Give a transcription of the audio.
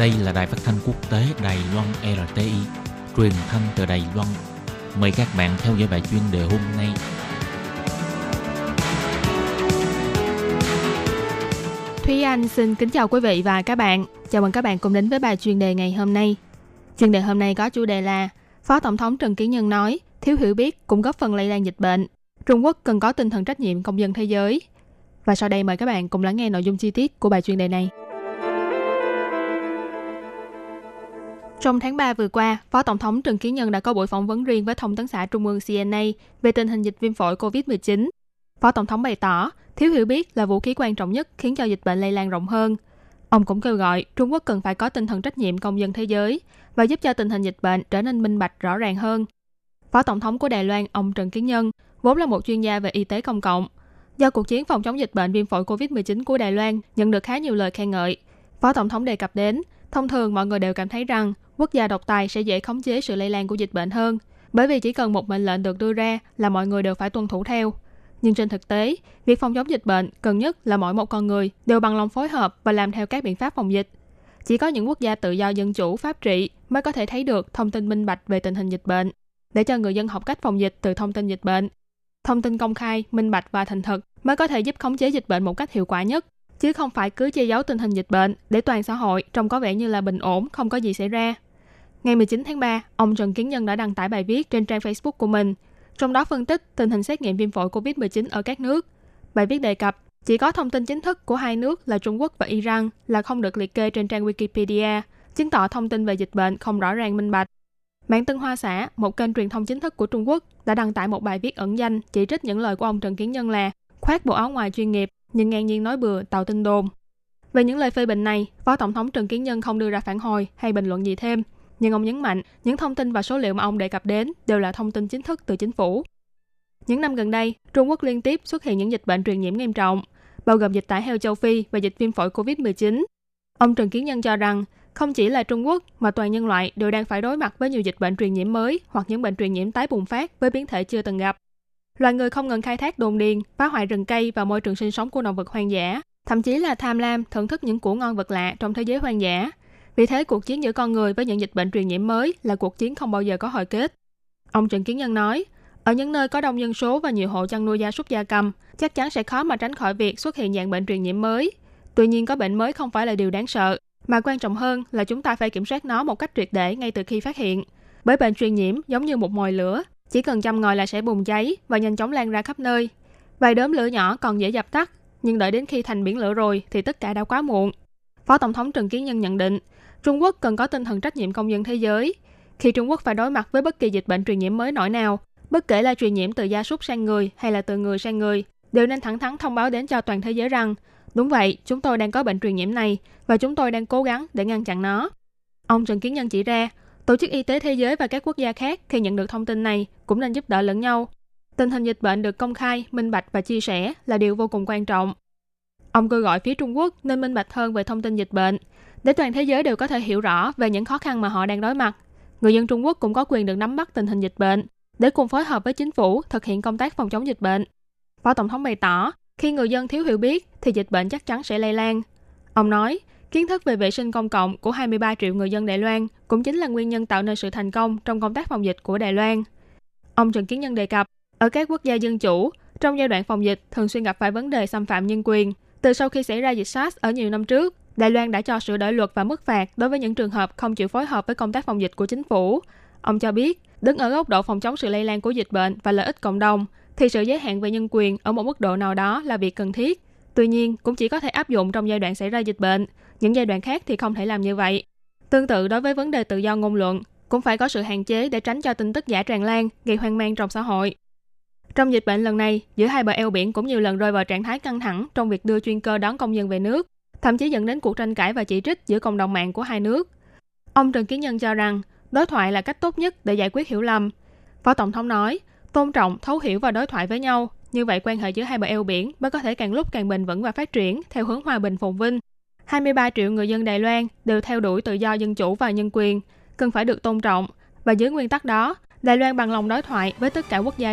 Đây là đài phát thanh quốc tế Đài Loan RTI, truyền thanh từ Đài Loan. Mời các bạn theo dõi bài chuyên đề hôm nay. Thúy Anh xin kính chào quý vị và các bạn. Chào mừng các bạn cùng đến với bài chuyên đề ngày hôm nay. Chuyên đề hôm nay có chủ đề là Phó Tổng thống Trần Kiến Nhân nói thiếu hiểu biết cũng góp phần lây lan dịch bệnh. Trung Quốc cần có tinh thần trách nhiệm công dân thế giới. Và sau đây mời các bạn cùng lắng nghe nội dung chi tiết của bài chuyên đề này. Trong tháng 3 vừa qua, Phó Tổng thống Trần Kiến Nhân đã có buổi phỏng vấn riêng với Thông tấn xã Trung ương CNA về tình hình dịch viêm phổi COVID-19. Phó Tổng thống bày tỏ, thiếu hiểu biết là vũ khí quan trọng nhất khiến cho dịch bệnh lây lan rộng hơn. Ông cũng kêu gọi Trung Quốc cần phải có tinh thần trách nhiệm công dân thế giới và giúp cho tình hình dịch bệnh trở nên minh bạch rõ ràng hơn. Phó Tổng thống của Đài Loan, ông Trần Kiến Nhân, vốn là một chuyên gia về y tế công cộng. Do cuộc chiến phòng chống dịch bệnh viêm phổi COVID-19 của Đài Loan nhận được khá nhiều lời khen ngợi, Phó Tổng thống đề cập đến, thông thường mọi người đều cảm thấy rằng quốc gia độc tài sẽ dễ khống chế sự lây lan của dịch bệnh hơn, bởi vì chỉ cần một mệnh lệnh được đưa ra là mọi người đều phải tuân thủ theo. Nhưng trên thực tế, việc phòng chống dịch bệnh cần nhất là mỗi một con người đều bằng lòng phối hợp và làm theo các biện pháp phòng dịch. Chỉ có những quốc gia tự do dân chủ pháp trị mới có thể thấy được thông tin minh bạch về tình hình dịch bệnh, để cho người dân học cách phòng dịch từ thông tin dịch bệnh. Thông tin công khai, minh bạch và thành thật mới có thể giúp khống chế dịch bệnh một cách hiệu quả nhất, chứ không phải cứ che giấu tình hình dịch bệnh để toàn xã hội trông có vẻ như là bình ổn, không có gì xảy ra. Ngày 19 tháng 3, ông Trần Kiến Nhân đã đăng tải bài viết trên trang Facebook của mình, trong đó phân tích tình hình xét nghiệm viêm phổi COVID-19 ở các nước. Bài viết đề cập, chỉ có thông tin chính thức của hai nước là Trung Quốc và Iran là không được liệt kê trên trang Wikipedia, chứng tỏ thông tin về dịch bệnh không rõ ràng minh bạch. Mạng Tân Hoa Xã, một kênh truyền thông chính thức của Trung Quốc, đã đăng tải một bài viết ẩn danh chỉ trích những lời của ông Trần Kiến Nhân là khoác bộ áo ngoài chuyên nghiệp nhưng ngang nhiên nói bừa tạo tin đồn. Về những lời phê bình này, Phó Tổng thống Trần Kiến Nhân không đưa ra phản hồi hay bình luận gì thêm, nhưng ông nhấn mạnh những thông tin và số liệu mà ông đề cập đến đều là thông tin chính thức từ chính phủ. Những năm gần đây, Trung Quốc liên tiếp xuất hiện những dịch bệnh truyền nhiễm nghiêm trọng, bao gồm dịch tả heo châu Phi và dịch viêm phổi COVID-19. Ông Trần Kiến Nhân cho rằng, không chỉ là Trung Quốc mà toàn nhân loại đều đang phải đối mặt với nhiều dịch bệnh truyền nhiễm mới hoặc những bệnh truyền nhiễm tái bùng phát với biến thể chưa từng gặp. Loài người không ngừng khai thác đồn điền, phá hoại rừng cây và môi trường sinh sống của động vật hoang dã, thậm chí là tham lam thưởng thức những củ ngon vật lạ trong thế giới hoang dã. Vì thế, cuộc chiến giữa con người với những dịch bệnh truyền nhiễm mới là cuộc chiến không bao giờ có hồi kết. Ông Trần Kiến Nhân nói, ở những nơi có đông dân số và nhiều hộ chăn nuôi gia súc gia cầm, chắc chắn sẽ khó mà tránh khỏi việc xuất hiện dạng bệnh truyền nhiễm mới. Tuy nhiên, có bệnh mới không phải là điều đáng sợ, mà quan trọng hơn là chúng ta phải kiểm soát nó một cách triệt để ngay từ khi phát hiện. Bởi bệnh truyền nhiễm giống như một mồi lửa, chỉ cần chăm ngòi là sẽ bùng cháy và nhanh chóng lan ra khắp nơi. Vài đốm lửa nhỏ còn dễ dập tắt, nhưng đợi đến khi thành biển lửa rồi thì tất cả đã quá muộn. Phó Tổng thống Trần Kiến Nhân nhận định, Trung Quốc cần có tinh thần trách nhiệm công dân thế giới. Khi Trung Quốc phải đối mặt với bất kỳ dịch bệnh truyền nhiễm mới nổi nào, bất kể là truyền nhiễm từ gia súc sang người hay là từ người sang người, đều nên thẳng thắn thông báo đến cho toàn thế giới rằng, đúng vậy, chúng tôi đang có bệnh truyền nhiễm này và chúng tôi đang cố gắng để ngăn chặn nó. Ông Trần Kiến Nhân chỉ ra, Tổ chức Y tế Thế giới và các quốc gia khác khi nhận được thông tin này cũng nên giúp đỡ lẫn nhau. Tình hình dịch bệnh được công khai, minh bạch và chia sẻ là điều vô cùng quan trọng. Ông kêu gọi phía Trung Quốc nên minh bạch hơn về thông tin dịch bệnh, để toàn thế giới đều có thể hiểu rõ về những khó khăn mà họ đang đối mặt. Người dân Trung Quốc cũng có quyền được nắm bắt tình hình dịch bệnh, để cùng phối hợp với chính phủ thực hiện công tác phòng chống dịch bệnh. Phó Tổng thống bày tỏ, khi người dân thiếu hiểu biết thì dịch bệnh chắc chắn sẽ lây lan. Ông nói, kiến thức về vệ sinh công cộng của 23 triệu người dân Đài Loan cũng chính là nguyên nhân tạo nên sự thành công trong công tác phòng dịch của Đài Loan. Ông Trần Kiến Nhân đề cập, ở các quốc gia dân chủ, trong giai đoạn phòng dịch thường xuyên gặp phải vấn đề xâm phạm nhân quyền. Từ sau khi xảy ra dịch SARS ở nhiều năm trước, Đài Loan đã cho sửa đổi luật và mức phạt đối với những trường hợp không chịu phối hợp với công tác phòng dịch của chính phủ. Ông cho biết, đứng ở góc độ phòng chống sự lây lan của dịch bệnh và lợi ích cộng đồng, thì sự giới hạn về nhân quyền ở một mức độ nào đó là việc cần thiết. Tuy nhiên, cũng chỉ có thể áp dụng trong giai đoạn xảy ra dịch bệnh, những giai đoạn khác thì không thể làm như vậy. Tương tự đối với vấn đề tự do ngôn luận, cũng phải có sự hạn chế để tránh cho tin tức giả tràn lan, gây hoang mang trong xã hội. Trong dịch bệnh lần này, giữa hai bờ eo biển cũng nhiều lần rơi vào trạng thái căng thẳng trong việc đưa chuyên cơ đón công dân về nước, thậm chí dẫn đến cuộc tranh cãi và chỉ trích giữa cộng đồng mạng của hai nước. Ông Trần Kiến Nhân cho rằng, đối thoại là cách tốt nhất để giải quyết hiểu lầm. Phó Tổng thống nói, tôn trọng, thấu hiểu và đối thoại với nhau, như vậy quan hệ giữa hai bờ eo biển mới có thể càng lúc càng bền vững và phát triển theo hướng hòa bình phồn vinh. 23 triệu người dân Đài Loan đều theo đuổi tự do dân chủ và nhân quyền, cần phải được tôn trọng. Và dưới nguyên tắc đó, Đài Loan bằng lòng đối thoại với tất cả quốc gia